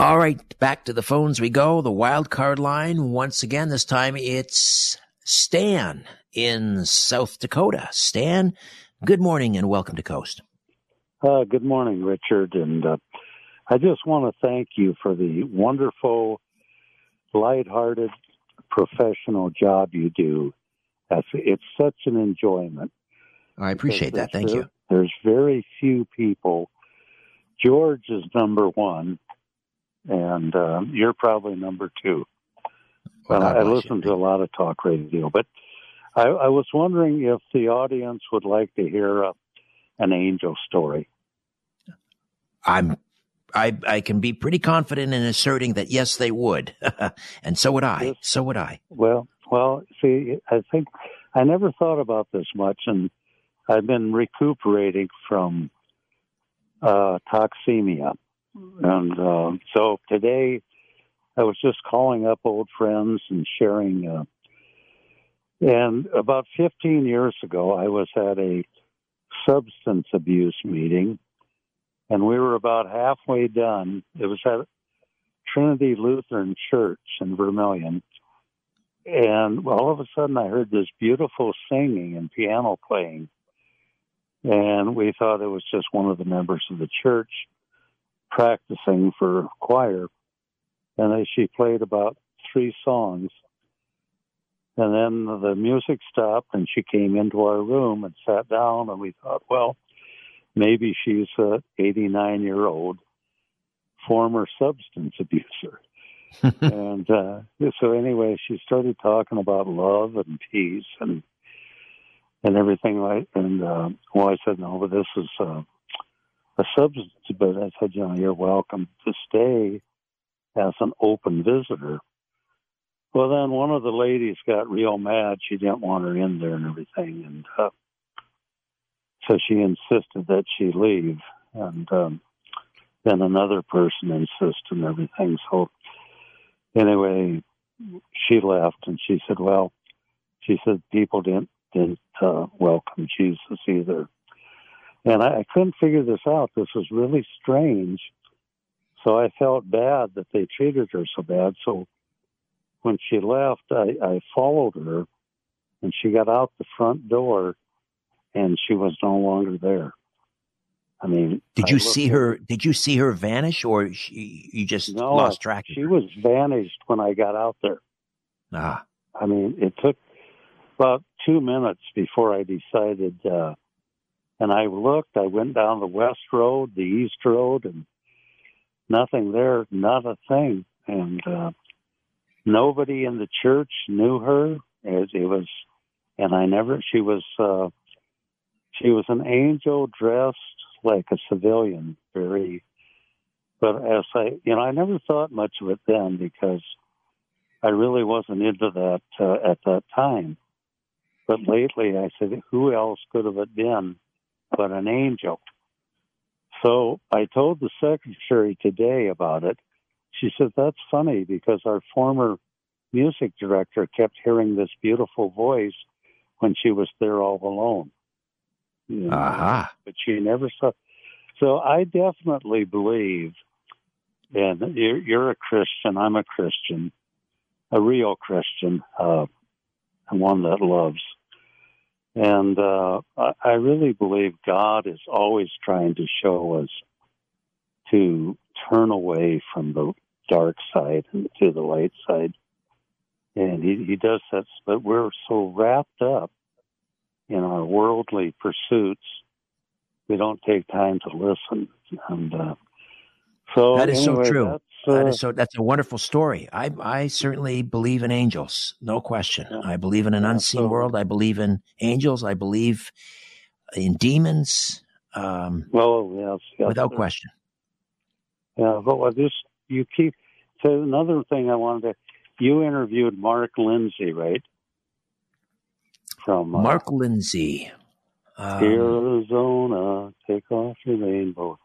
All right, back to the phones we go. The wild card line once again. This time it's Stan in South Dakota. Stan, good morning and welcome to Coast. Uh, good morning, Richard, and uh, I just want to thank you for the wonderful, lighthearted, professional job you do. That's, it's such an enjoyment. I appreciate that. Thank you. There's very few people. George is number one, and uh, you're probably number two. Well, I, I listen to a lot of talk radio, but I, I was wondering if the audience would like to hear a, an angel story. I'm I I can be pretty confident in asserting that yes they would. and so would I. Yes. So would I. Well, well, see, I think I never thought about this much, and I've been recuperating from uh, toxemia, and uh, so today I was just calling up old friends and sharing. Uh, and about 15 years ago, I was at a substance abuse meeting, and we were about halfway done. It was at Trinity Lutheran Church in Vermilion. And all of a sudden, I heard this beautiful singing and piano playing. And we thought it was just one of the members of the church practicing for choir. And as she played about three songs, and then the music stopped, and she came into our room and sat down. And we thought, well, maybe she's a 89 year old former substance abuser. and uh, so anyway, she started talking about love and peace and and everything like. And uh, well, I said no, but this is uh, a substance. But I said, you know, you're welcome to stay as an open visitor. Well, then one of the ladies got real mad. She didn't want her in there and everything, and uh, so she insisted that she leave. And um, then another person insisted and everything. So anyway, she left, and she said, "Well, she said people didn't didn't uh, welcome Jesus either." And I, I couldn't figure this out. This was really strange. So I felt bad that they treated her so bad. So when she left, I, I followed her, and she got out the front door, and she was no longer there. I mean, Did you see at- her did you see her vanish or she, you just No, lost track of She was vanished when I got out there. Ah. I mean, it took about two minutes before I decided. Uh, and I looked. I went down the west road, the east road, and nothing there. Not a thing. And uh, nobody in the church knew her. It, it was, and I never. She was. Uh, she was an angel dressed like a civilian, very. But as I, you know, I never thought much of it then because I really wasn't into that uh, at that time. But lately, I said, who else could have it been but an angel? So I told the secretary today about it. She said, that's funny because our former music director kept hearing this beautiful voice when she was there all alone. You know, Aha. But she never saw. So I definitely believe, and you're, you're a Christian, I'm a Christian, a real Christian, uh, and one that loves. And uh, I, I really believe God is always trying to show us to turn away from the dark side to the light side. And he, he does that, but we're so wrapped up in our worldly pursuits, we don't take time to listen. And uh, so That is so true. That's, uh, is so that's a wonderful story. I I certainly believe in angels. No question. Yeah. I believe in an unseen world. I believe in angels. I believe in demons. Um, well, yes, yes, without there- question. Yeah, but what this you keep. So another thing I wanted to, you interviewed Mark Lindsay, right? From uh, Mark Lindsay. Um, Arizona, take off your rainbow.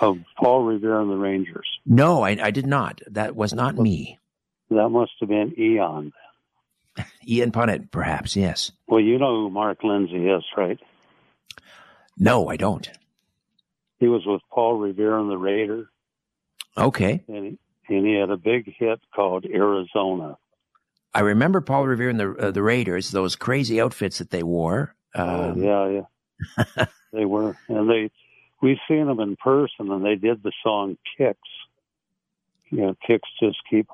Of Paul Revere and the Rangers. no, I, I did not. That was not me. That must have been Ian. Ian Punnett, perhaps. Yes. Well, you know who Mark Lindsay is, right? No, I don't. He was with Paul Revere and the Raider. Okay. And he, and he had a big hit called Arizona. I remember Paul Revere and the uh, the Raiders, those crazy outfits that they wore. Oh, Um, yeah, yeah. they were, and they we seen them in person, and they did the song "Kicks." You know, "Kicks" just keep.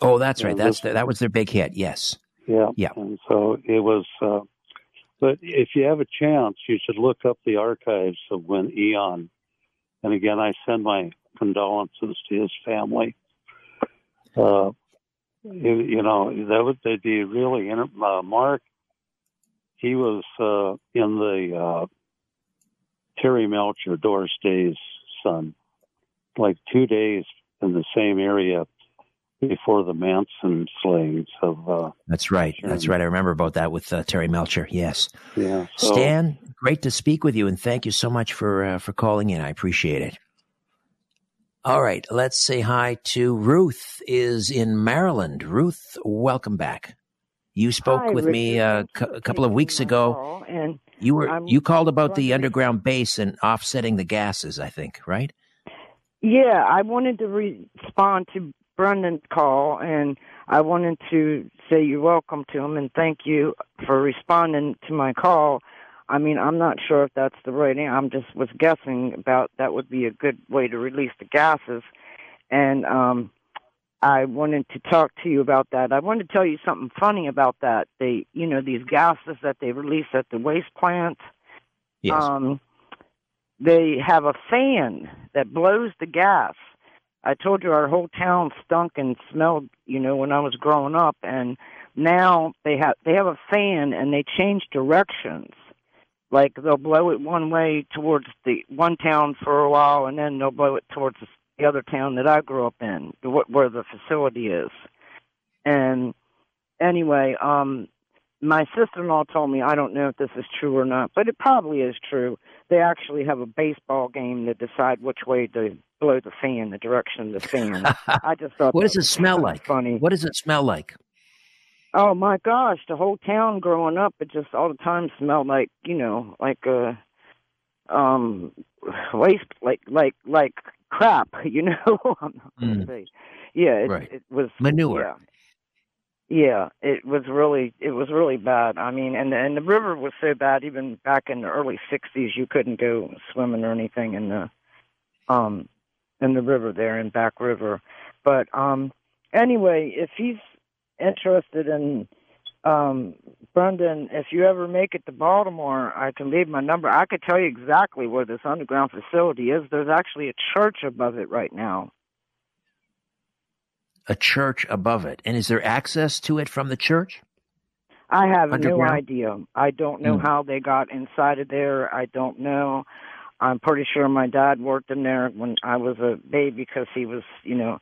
oh, that's right. That's the, that was their big hit. Yes. Yeah, Yeah. And so it was. Uh, but if you have a chance, you should look up the archives of when Ian. And again, I send my condolences to his family. Uh, you, you know, that would they'd be really. inter- Uh, Mark, he was uh, in the uh, Terry Melcher, Doris Day's son, like two days in the same area before the Manson slayings of. Uh, That's right. That's right. I remember about that with uh, Terry Melcher. Yes. yeah. So, Stan, great to speak with you, and thank you so much for uh, for calling in. I appreciate it. All right, let's say hi to Ruth. Is in Maryland. Ruth, welcome back. You spoke Hi, with me uh, for a couple of weeks ago. And You were I'm you called about the underground base and offsetting the gases. I think right. yeah, I wanted to respond to Brendan's call, and I wanted to say you're welcome to him and thank you for responding to my call. I mean, I'm not sure if that's the right. an- I'm just was guessing about that would be a good way to release the gases, and um, I wanted to talk to you about that. I wanted to tell you something funny about that. They, you know, these gases that they release at the waste plant. Yes. um, they have a fan that blows the gas. I told you our whole town stunk and smelled, you know, when I was growing up, and now they have they have a fan and they change directions. Like they'll blow it one way towards the one town for a while, and then they'll blow it towards the other town that I grew up in, where the facility is. And anyway, um, my sister-in-law told me I don't know if this is true or not, but it probably is true. They actually have a baseball game to decide which way to blow the fan, the direction of the fan. I just thought what does it smell like? Funny. What does it smell like? Oh my gosh, the whole town growing up, it just all the time smelled like you know, like a um waste, like like like crap. You know, I'm not gonna Mm. Yeah, it, Right. it was Manure. Yeah. Yeah, it was really it was really bad. I mean, and and the river was so bad. Even back in the early '60s, you couldn't go swimming or anything in the um in the river there in Back River. But um anyway, if he's interested in um Brendan, if you ever make it to Baltimore, I can leave my number. I could tell you exactly where this underground facility is. There's actually a church above it right now. A church above it, and is there access to it from the church? I have no idea. I don't know Hmm. how they got inside of there. I don't know. I'm pretty sure my dad worked in there when I was a baby because he was, you know,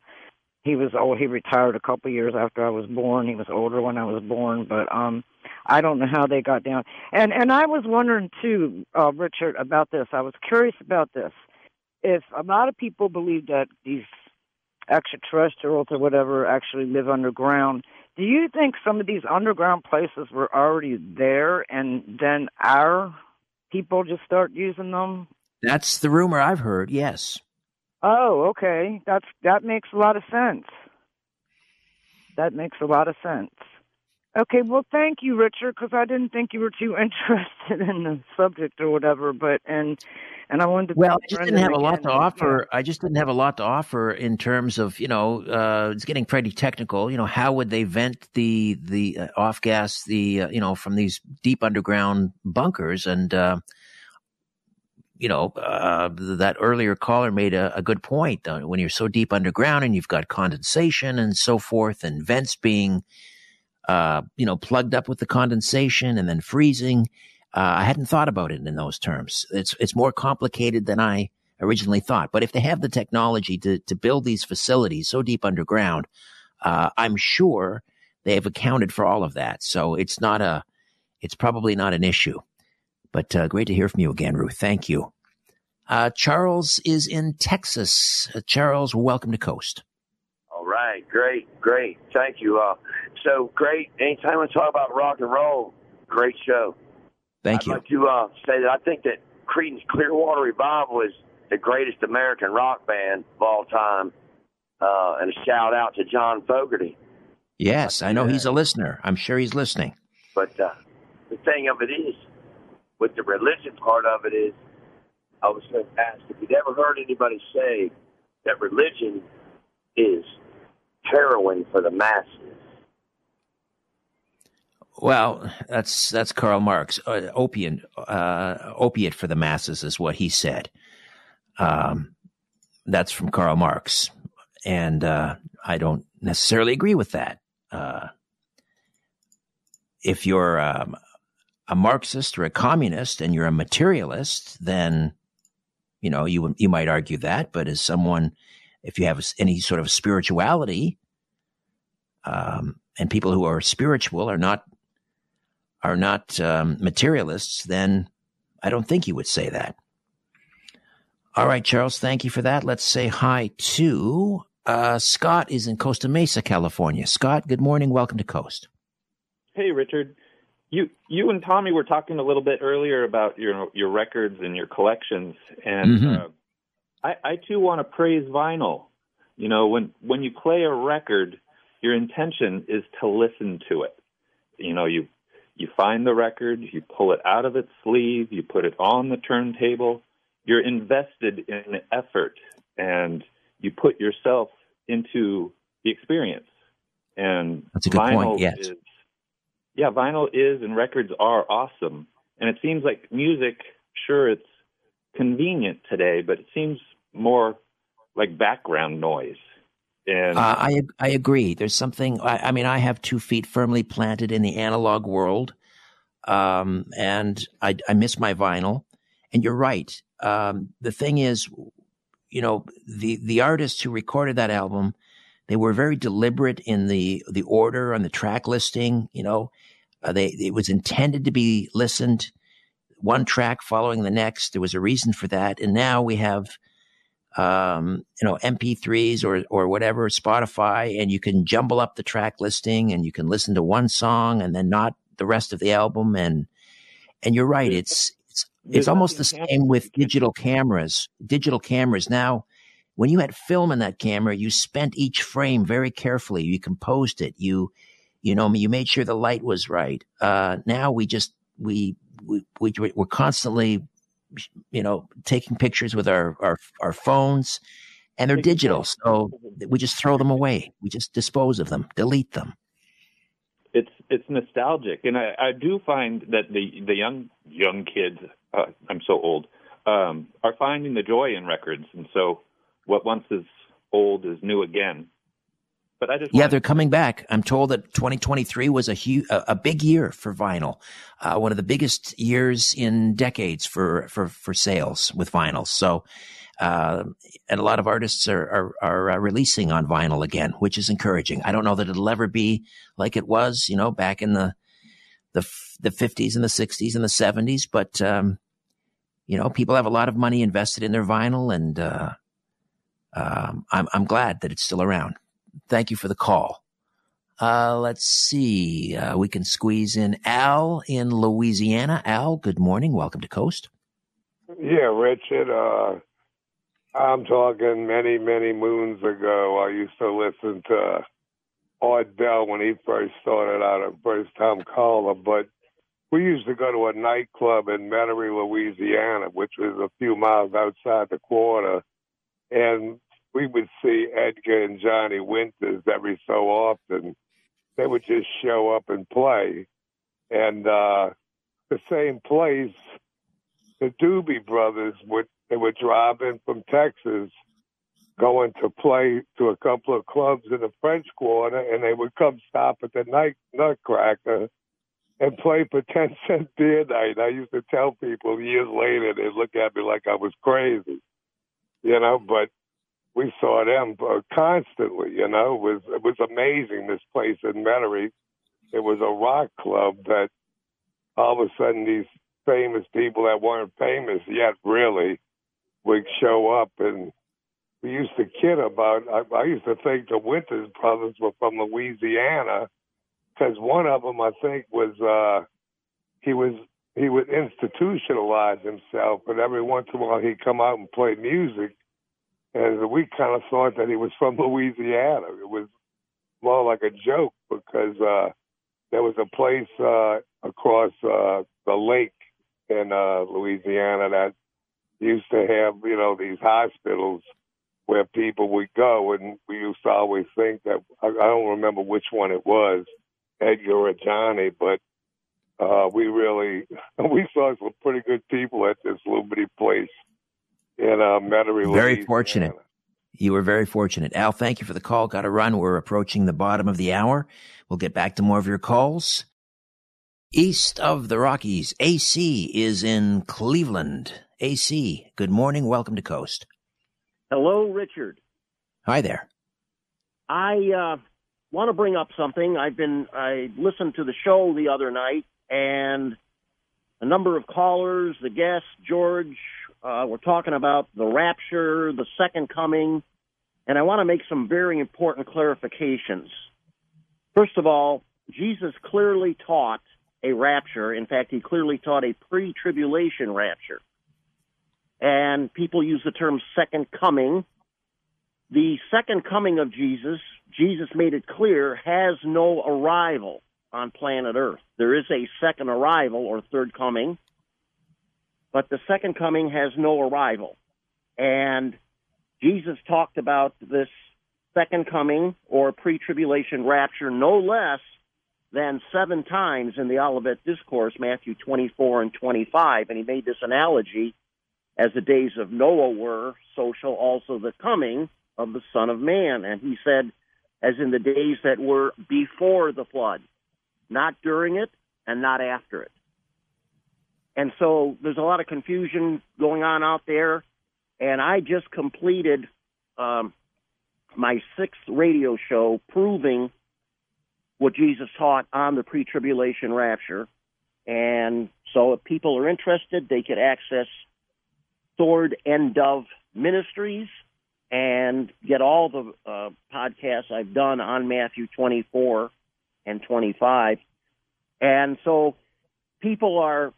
he was old. He retired a couple years after I was born. He was older when I was born, but um, I don't know how they got down. And and I was wondering too, uh, Richard, about this. I was curious about this. If a lot of people believe that these extraterrestrials or whatever actually live underground, do you think some of these underground places were already there and then our people just start using them? That's the rumor I've heard. Yes. Oh, okay. That's that makes a lot of sense. That makes a lot of sense. Okay, well, thank you, Richard, because I didn't think you were too interested in the subject or whatever. But and and I wanted to. Well, I just didn't have a lot to offer. I just didn't have a lot to offer in terms of you know uh, it's getting pretty technical. You know, how would they vent the the uh, off gas the uh, you know from these deep underground bunkers and. You know, uh, that earlier caller made a, a good point. Uh, when you're so deep underground and you've got condensation and so forth, and vents being, uh, you know, plugged up with the condensation and then freezing, uh, I hadn't thought about it in those terms. It's it's more complicated than I originally thought. But if they have the technology to to build these facilities so deep underground, uh, I'm sure they have accounted for all of that. So it's not a, it's probably not an issue. But uh, great to hear from you again, Ruth. Thank you. Uh, Charles is in Texas. Uh, Charles, welcome to Coast. All right, great, great. Thank you. Uh, so great. Anytime we talk about rock and roll, great show. Thank you. I'd like to uh, say that I think that Creedence Clearwater Revival is the greatest American rock band of all time. Uh, and a shout out to John Fogerty. Yes, I know he's a listener. I'm sure he's listening. But uh, the thing of it is, with the religion part of it is, I was going to ask if you'd ever heard anybody say that religion is heroin for the masses. Well, that's that's Karl Marx. Uh, opiate, uh, opiate for the masses is what he said. Um, that's from Karl Marx, and uh, I don't necessarily agree with that. Uh, if you're um, a Marxist or a communist and you're a materialist, then you know you you might argue that. But as someone, if you have any sort of spirituality, um, and people who are spiritual are not are not um, materialists, then I don't think you would say that. All right, Charles, thank you for that. Let's say hi to uh, Scott is in Costa Mesa, California. Scott, good morning. Welcome to Coast. Hey, Richard. You you and Tommy were talking a little bit earlier about your your records and your collections, and mm-hmm. uh, I, I too want to praise vinyl. You know, when when you play a record, your intention is to listen to it. You know, you you find the record, you pull it out of its sleeve, you put it on the turntable. You're invested in the effort and you put yourself into the experience. And that's a good vinyl point. Yes. Is, yeah, vinyl is and records are awesome. And it seems like music, sure, it's convenient today, but it seems more like background noise. And uh, I I agree. There's something. I, I, mean, I have two feet firmly planted in the analog world, um, and I, I miss my vinyl. And you're right. Um, the thing is, you know, the the artists who recorded that album, they were very deliberate in the the order on the track listing. You know, uh, they it was intended to be listened one track following the next. There was a reason for that, and now we have um, you know, MP3s or or whatever, Spotify, and you can jumble up the track listing and you can listen to one song and then not the rest of the album. And and you're right, it's it's it's almost the same with digital cameras. Digital cameras now. When you had film in that camera, you spent each frame very carefully. You composed it. You, you know, you made sure the light was right. Uh, now we just we we, we we're constantly you know, taking pictures with our, our, our phones and they're digital. So we just throw them away. We just dispose of them, delete them. It's, it's nostalgic. And I, I do find that the, the young, young kids, uh, I'm so old, um, are finding the joy in records. And so what once is old is new again. But I just yeah, they're coming back. I'm told that 2023 was a huge, a, a big year for vinyl, uh, one of the biggest years in decades for for for sales with vinyl. So, uh, and a lot of artists are are, are uh, releasing on vinyl again, which is encouraging. I don't know that it'll ever be like it was, you know, back in the the the 50s and the 60s and the 70s, but um, you know, people have a lot of money invested in their vinyl, and uh, um, I'm I'm glad that it's still around. Thank you for the call. Uh, let's see. Uh, we can squeeze in Al in Louisiana. Al, good morning. Welcome to Coast. Yeah, Richard. Uh, I'm talking many, many moons ago. I used to listen to Art Bell when he first started out, a first time caller. But we used to go to a nightclub in Metairie, Louisiana, which was a few miles outside the quarter. And we would see Edgar and Johnny Winters every so often. They would just show up and play. And uh, the same place, the Doobie Brothers would they would drive in from Texas, going to play to a couple of clubs in the French Quarter, and they would come stop at the night Nutcracker and play for ten cent beer night. I used to tell people years later they look at me like I was crazy, you know. But we saw them uh, constantly. You know, it was it was amazing. This place in Metairie, it was a rock club that all of a sudden these famous people that weren't famous yet really would show up and we used to kid about I, I used to think the Winters brothers were from Louisiana because one of them I think was uh he was he would institutionalize himself, but every once in a while he'd come out and play music, and we kind of thought that he was from Louisiana. It was more like a joke because uh, there was a place uh, across uh, the lake in uh, Louisiana that used to have, you know, these hospitals where people would go, and we used to always think that I, I don't remember which one it was, Edgar or Johnny, but uh, we really we saw some pretty good people at this little bitty place in uh, Metairie. Very Louisiana. fortunate. You were very fortunate. Al, thank you for the call. Got to run. We're approaching the bottom of the hour. We'll get back to more of your calls. East of the Rockies, AC is in Cleveland. AC, good morning. Welcome to Coast. Hello, Richard. Hi there. I uh, want to bring up something. I've been I listened to the show the other night, and a number of callers, the guests, George, uh, were talking about the rapture, the second coming, and I want to make some very important clarifications. First of all, Jesus clearly taught a rapture. In fact, he clearly taught a pre tribulation rapture. And people use the term second coming. The second coming of Jesus, Jesus made it clear, has no arrival on planet Earth. There is a second arrival or third coming, but the second coming has no arrival. And Jesus talked about this second coming or pre tribulation rapture no less than seven times in the Olivet Discourse, Matthew 24 and 25. And he made this analogy as the days of Noah were, so shall also the coming of the Son of Man. And he said, as in the days that were before the flood, not during it and not after it. And so there's a lot of confusion going on out there. And I just completed um, my sixth radio show proving what Jesus taught on the pre tribulation rapture. And so if people are interested, they could access Sword and Dove Ministries and get all the uh, podcasts I've done on Matthew 24 and 25. And so people are,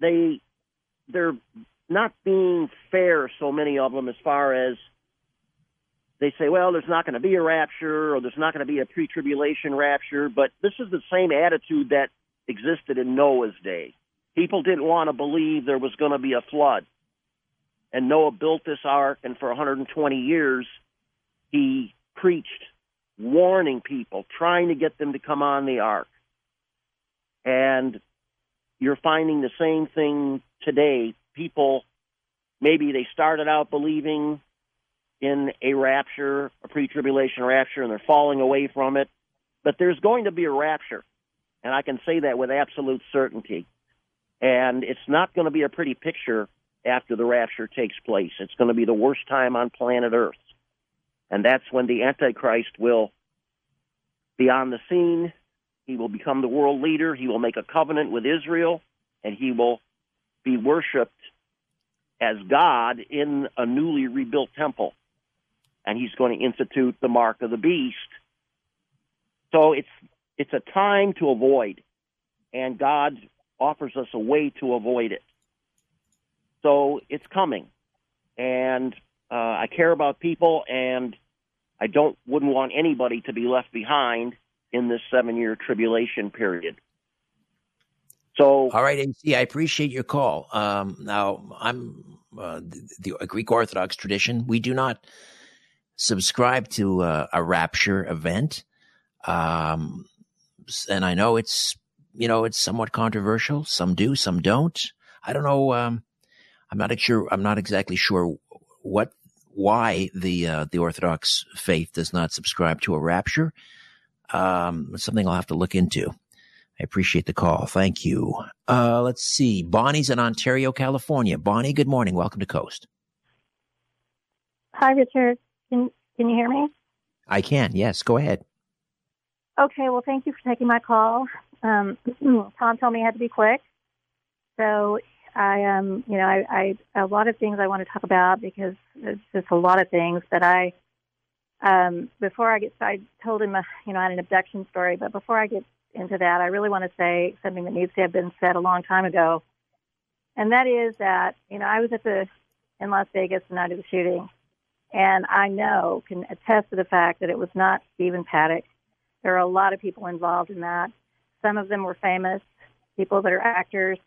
they, they're not being fair, so many of them, as far as they say, well, there's not going to be a rapture or there's not going to be a pre tribulation rapture, but this is the same attitude that existed in Noah's day. People didn't want to believe there was going to be a flood. And Noah built this ark, and for 120 years, he preached, warning people, trying to get them to come on the ark. And you're finding the same thing today. People, maybe they started out believing in a rapture, a pre tribulation rapture, and they're falling away from it. But there's going to be a rapture, and I can say that with absolute certainty. And it's not going to be a pretty picture after the rapture takes place. It's going to be the worst time on planet Earth. And that's when the Antichrist will be on the scene. He will become the world leader. He will make a covenant with Israel, and he will be worshiped as God in a newly rebuilt temple and he's going to institute the mark of the beast. So it's it's a time to avoid, and God offers us a way to avoid it. So it's coming, and uh, I care about people, and I don't wouldn't want anybody to be left behind in this seven year tribulation period. So, all right, AC, I appreciate your call. Um, now, I'm uh, the, the Greek Orthodox tradition. We do not subscribe to a, a rapture event. Um, and I know it's, you know, it's somewhat controversial. Some do, some don't. I don't know. Um, I'm not sure. I'm not exactly sure what, why the, uh, the Orthodox faith does not subscribe to a rapture. Um, it's something I'll have to look into. I appreciate the call. Thank you. Uh, let's see. Bonnie's in Ontario, California. Bonnie, good morning. Welcome to Coast. Hi, Richard. Can Can you hear me? I can. Yes, go ahead. Okay. Well, thank you for taking my call. Um, Tom told me I had to be quick, so I um, you know, I, I a lot of things I want to talk about because there's just a lot of things that I um, before I get I told him, uh, you know, I had an abduction story, but before I get into that, I really want to say something that needs to have been said a long time ago. And that is that, you know, I was at the in Las Vegas the night of the shooting, and I know, can attest to the fact that it was not Stephen Paddock. There are a lot of people involved in that. Some of them were famous, people that are actors,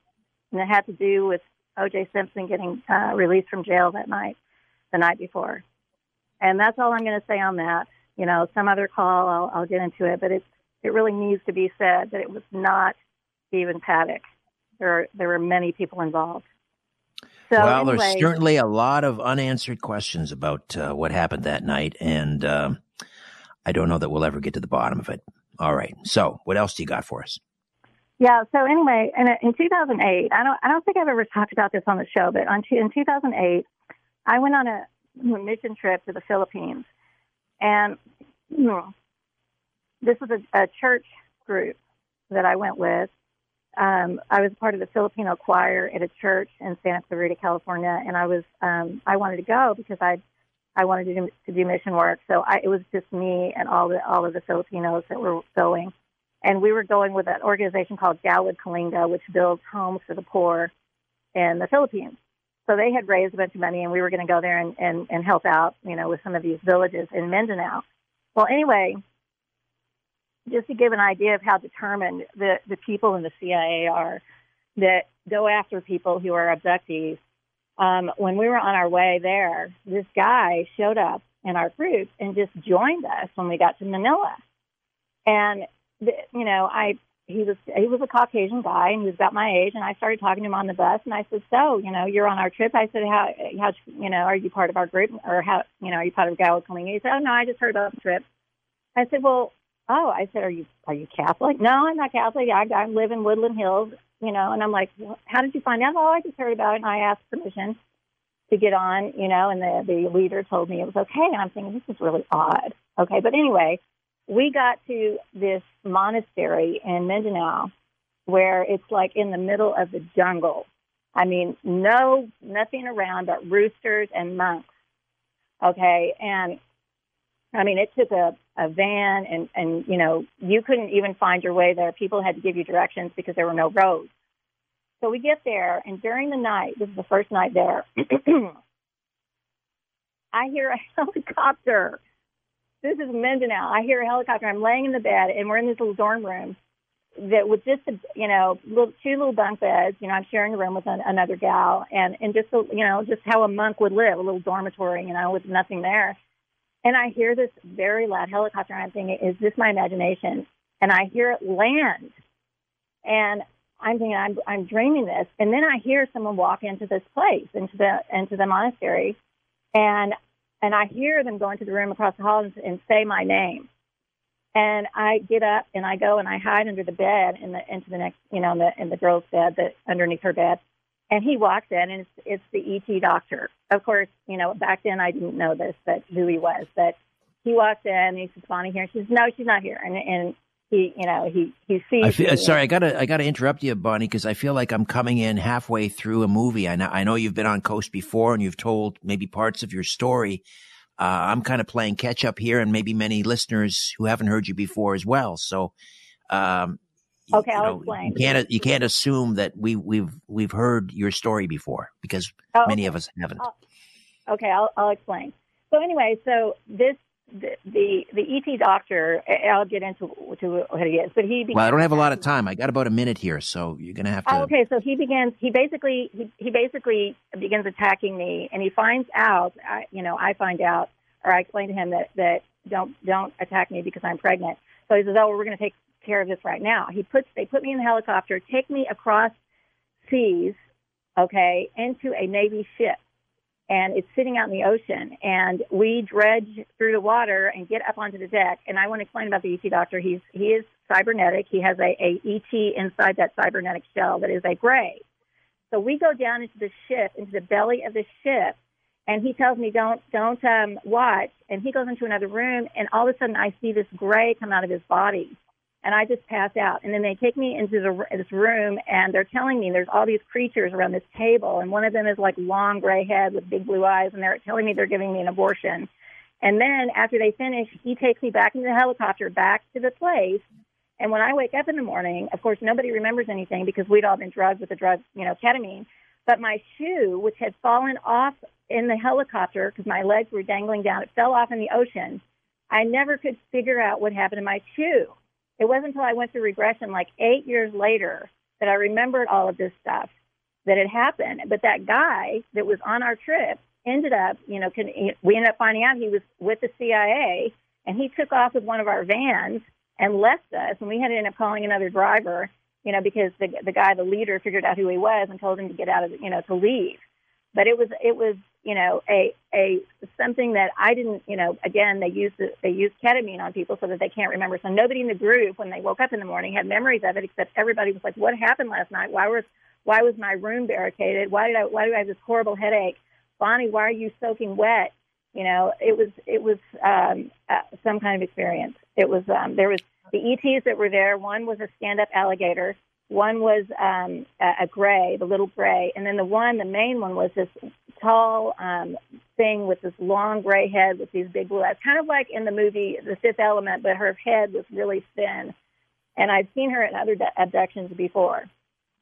and it had to do with O.J. Simpson getting uh, released from jail that night, the night before. And that's all I'm going to say on that. You know, some other call, I'll, I'll get into it, but it's it really needs to be said that it was not Stephen Paddock. There are, there were many people involved. So well, anyway, there's certainly a lot of unanswered questions about uh, what happened that night, and uh, I don't know that we'll ever get to the bottom of it. All right. So, what else do you got for us? Yeah. So anyway, in, in 2008, I don't I don't think I've ever talked about this on the show, but on, in 2008, I went on a mission trip to the Philippines, and you know, this was a, a church group that I went with. Um, I was part of the Filipino choir at a church in Santa Clarita, California, and I was um, I wanted to go because I I wanted to do, to do mission work. So I, it was just me and all the all of the Filipinos that were going, and we were going with an organization called Gawad Kalinga, which builds homes for the poor in the Philippines. So they had raised a bunch of money, and we were going to go there and, and, and help out, you know, with some of these villages in Mindanao. Well, anyway, just to give an idea of how determined the, the people in the CIA are that go after people who are abductees. Um, when we were on our way there, this guy showed up in our group and just joined us when we got to Manila. And the, you know, I he was he was a Caucasian guy and he was about my age and I started talking to him on the bus and I said, So, you know, you're on our trip. I said, How how you know, are you part of our group or how you know, are you part of Gawad Kalinga? He said, Oh no, I just heard about the trip. I said, Well, oh, I said, are you are you Catholic? No, I'm not Catholic. I, I live in Woodland Hills, you know. And I'm like, well, how did you find out? Oh, I just heard about it, and I asked permission to get on, you know. And the the leader told me it was okay. And I'm thinking this is really odd. Okay, but anyway, we got to this monastery in Mindanao where it's like in the middle of the jungle. I mean, no, nothing around but roosters and monks. Okay, and I mean, it took a, a van and, and, you know, you couldn't even find your way there. People had to give you directions because there were no roads. So we get there, and during the night, this is the first night there, I hear a helicopter. This is Mindanao. I hear a helicopter. I'm laying in the bed, and we're in this little dorm room that was just, a, you know, little, two little bunk beds. You know, I'm sharing a room with an, another gal, and and just, a, you know, just how a monk would live, a little dormitory, you know, with nothing there. And I hear this very loud helicopter, and I'm thinking, is this my imagination? And I hear it land. And I'm thinking, I'm, I'm dreaming this. And then I hear someone walk into this place, into the, into the monastery. And, and I hear them go into the room across the hall and, and say my name. And I get up and I go and I hide under the bed in the, into the next, you know, in the, in the girl's bed that underneath her bed. And he walks in, and it's, it's the ET doctor. Of course, you know, back then I didn't know this, that who he was. But he walks in, and he says, "Bonnie here." She says, "No, she's not here." And and he, you know, he he sees. I feel, sorry, I gotta I gotta interrupt you, Bonnie, because I feel like I'm coming in halfway through a movie. I know I know you've been on Coast before, and you've told maybe parts of your story. Uh, I'm kind of playing catch up here, and maybe many listeners who haven't heard you before as well. So, um, Okay, I'll know, explain. You can't you can't assume that we we've we've heard your story before because oh, many of us haven't. I'll, okay, I'll I'll explain. So anyway, so this the, the the ET doctor. I'll get into to what he is, but he. well, I don't have a lot of time. I got about a minute here, so you're gonna have to. Oh, okay, so he begins. He basically he, he basically begins attacking me, and he finds out. I, you know, I find out, or I explain to him that that don't don't attack me because I'm pregnant. So he says, "Oh, well, we're going to take care of this right now. He puts they put me in the helicopter, take me across seas, okay, into a Navy ship. And it's sitting out in the ocean, and we dredge through the water and get up onto the deck. And I want to explain about the ET doctor. He's he is cybernetic. He has a, a ET inside that cybernetic shell that is a gray. So we go down into the ship, into the belly of the ship, and he tells me don't don't um, watch. And he goes into another room, and all of a sudden I see this gray come out of his body and I just pass out. And then they take me into the, this room, and they're telling me there's all these creatures around this table, and one of them is like long gray head with big blue eyes, and they're telling me they're giving me an abortion. And then after they finish, he takes me back into the helicopter, back to the place, And when I wake up in the morning, of course, nobody remembers anything because we'd all been drugged with the drug, you know, ketamine. But my shoe, which had fallen off in the helicopter because my legs were dangling down, it fell off in the ocean. I never could figure out what happened to my shoe. It wasn't until I went through regression like eight years later that I remembered all of this stuff that had happened. But that guy that was on our trip ended up, you know, we ended up finding out he was with the CIA and he took off with one of our vans and left us. And we had to end up calling another driver, you know, because the the guy, the leader, figured out who he was and told him to get out of, you know, to leave. But it was it was you know a a something that I didn't you know again they use the, they use ketamine on people so that they can't remember. So nobody in the group when they woke up in the morning had memories of it except everybody was like, what happened last night? Why was why was my room barricaded? Why did I why do I have this horrible headache? Bonnie, why are you soaking wet? You know, it was it was um, uh, some kind of experience. It was um, there was the ETs that were there. One was a stand-up alligator. One was um, a, a gray, the little gray, and then the one, the main one, was this tall um, thing with this long gray head with these big blue eyes, kind of like in the movie The Fifth Element, but her head was really thin. And I've seen her in other abductions before.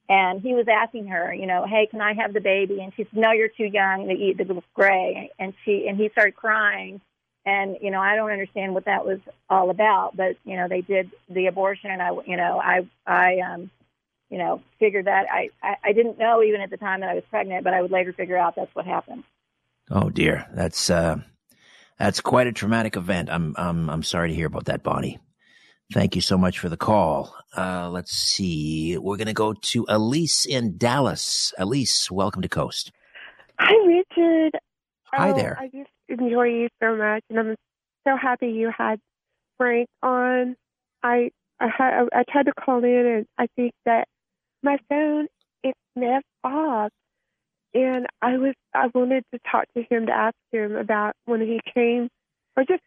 And he was asking her, you know, hey, can I have the baby? And she said, no, you're too young to eat the gray. And she and he started crying. And you know, I don't understand what that was all about. But you know, they did the abortion, and I, you know, I, I, um, you know, figured that I, I, I didn't know even at the time that I was pregnant, but I would later figure out that's what happened. Oh dear, that's uh, that's quite a traumatic event. I'm I'm I'm sorry to hear about that, Bonnie. Thank you so much for the call. Uh, let's see. We're going to go to Elise in Dallas. Elise, welcome to Coast. Hi, Richard. Hi oh, there. I just enjoy you so much, and I'm so happy you had Frank on. I I, had, I tried to call in, and I think that my phone is messed off, and I was I wanted to talk to him to ask him about when he came, or just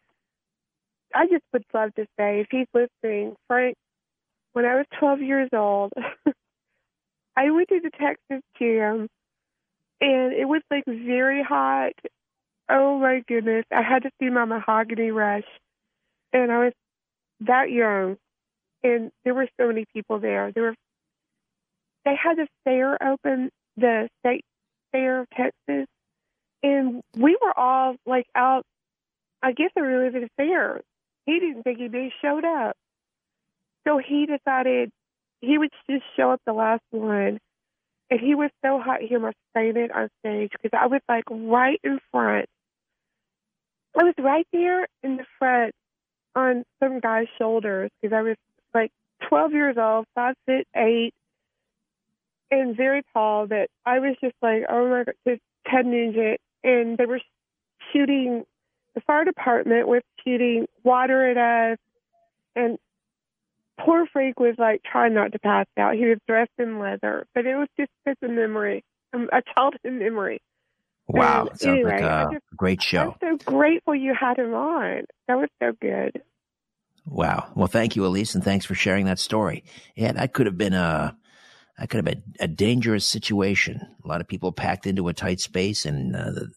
I just would love to say if he's listening, Frank. When I was 12 years old, I went to the Texas Jam, and it was like very hot. Oh my goodness! I had to see my mahogany rush, and I was that young, and there were so many people there. There were they had the fair open, the state fair of Texas, and we were all like out. I guess they were living the fair. He didn't think he'd be showed up, so he decided he would just show up the last one. And he was so hot he almost fainted on stage because I was like right in front. I was right there in the front on some guy's shoulders because I was like 12 years old, five foot eight, and very tall that I was just like, oh my god, just Ted Nugent, and they were shooting. The fire department was shooting water at us, and poor Frank was like trying not to pass out. He was dressed in leather, but it was just such a memory, um, a childhood memory. Wow, And sounds anyway, like a just- great show. I'm so grateful you had him on. That was so good. Wow. Well, thank you, Elise, and thanks for sharing that story. Yeah, that could have been a that could have been a dangerous situation. A lot of people packed into a tight space, and uh, the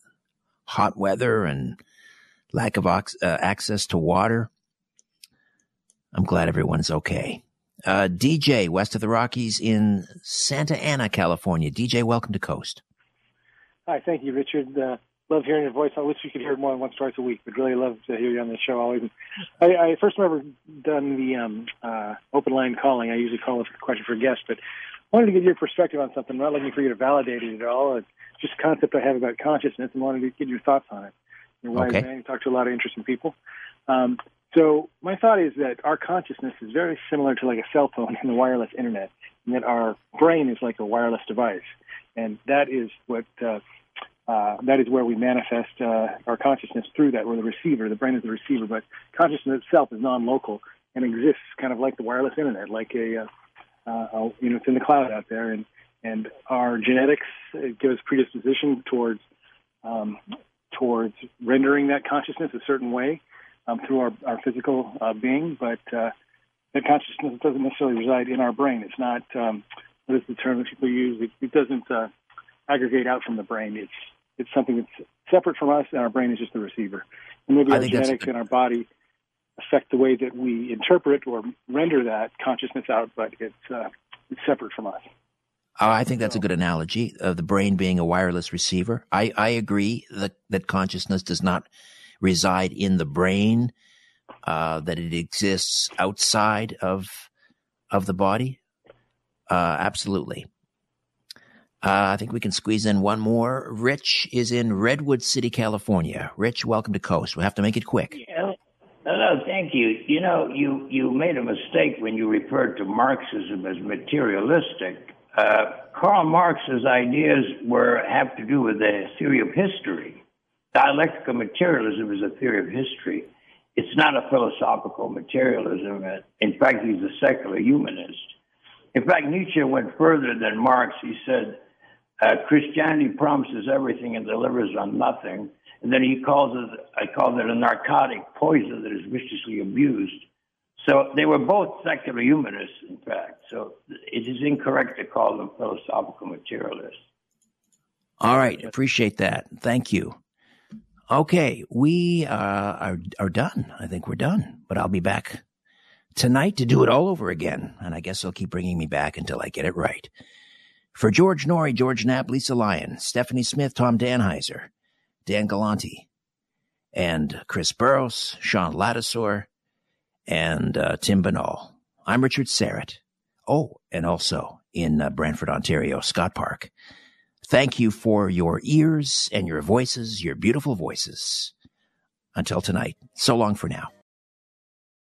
hot weather and lack of ox- uh, access to water. I'm glad everyone's okay. Uh, DJ, west of the Rockies in Santa Ana, California. DJ, welcome to Coast. Hi, thank you, Richard. Uh, love hearing your voice. I wish we could hear more than once, twice a week, but really love to hear you on the show always. I, I first remember done the um, uh, open line calling. I usually call a question for guests, but wanted to get your perspective on something. I'm not looking for you to validate it at all. It's just a concept I have about consciousness and wanted to get your thoughts on it. You're a wise Okay. man. You talk to a lot of interesting people. Um, so my thought is that our consciousness is very similar to like a cell phone and the wireless internet, and that our brain is like a wireless device, and that is what uh, uh, that is where we manifest uh, our consciousness through that. We're the receiver. The brain is the receiver, but consciousness itself is non-local and exists kind of like the wireless internet, like a, uh, uh, you know, it's in the cloud out there, and and our genetics give us predisposition towards um, towards rendering that consciousness a certain way um, through our, our physical uh, being, but uh, that consciousness doesn't necessarily reside in our brain. It's not um, what is the term that people use? It, it doesn't uh, aggregate out from the brain. It's it's something that's separate from us, and our brain is just the receiver. And maybe I our think that's a genetics and our body affect the way that we interpret or render that consciousness out, but it's uh, it's separate from us. Oh, I think that's a good analogy of the brain being a wireless receiver. I, I agree that, that consciousness does not reside in the brain, uh, that it exists outside of of the body. Uh, absolutely. Uh, I think we can squeeze in one more. Rich is in Redwood City, California. Rich, welcome to Coast. We'll have to make it quick. Yeah. Thank you. You know, you, you made a mistake when you referred to Marxism as materialistic. Uh, Karl Marx's ideas were have to do with the theory of history. Dialectical materialism is a theory of history. It's not a philosophical materialism. In fact, he's a secular humanist. In fact, Nietzsche went further than Marx. He said, uh, Christianity promises everything and delivers on nothing. And then he calls it, I call it a narcotic poison that is viciously abused. So they were both secular humanists, in fact. So it is incorrect to call them philosophical materialists. All right, appreciate that. Thank you. Okay, we uh, are are done. I think we're done. But I'll be back tonight to do it all over again, and I guess they'll keep bringing me back until I get it right. For George Noory, George Knapp, Lisa Lyon, Stephanie Smith, Tom Danheiser, Dan Galanti, and Chris Burrows, Sean Ladisor, and uh, Tim Binnall. I'm Richard Syrett. Oh, and also in uh, Brantford, Ontario, Scott Park. Thank you for your ears and your voices, your beautiful voices. Until tonight, so long for now.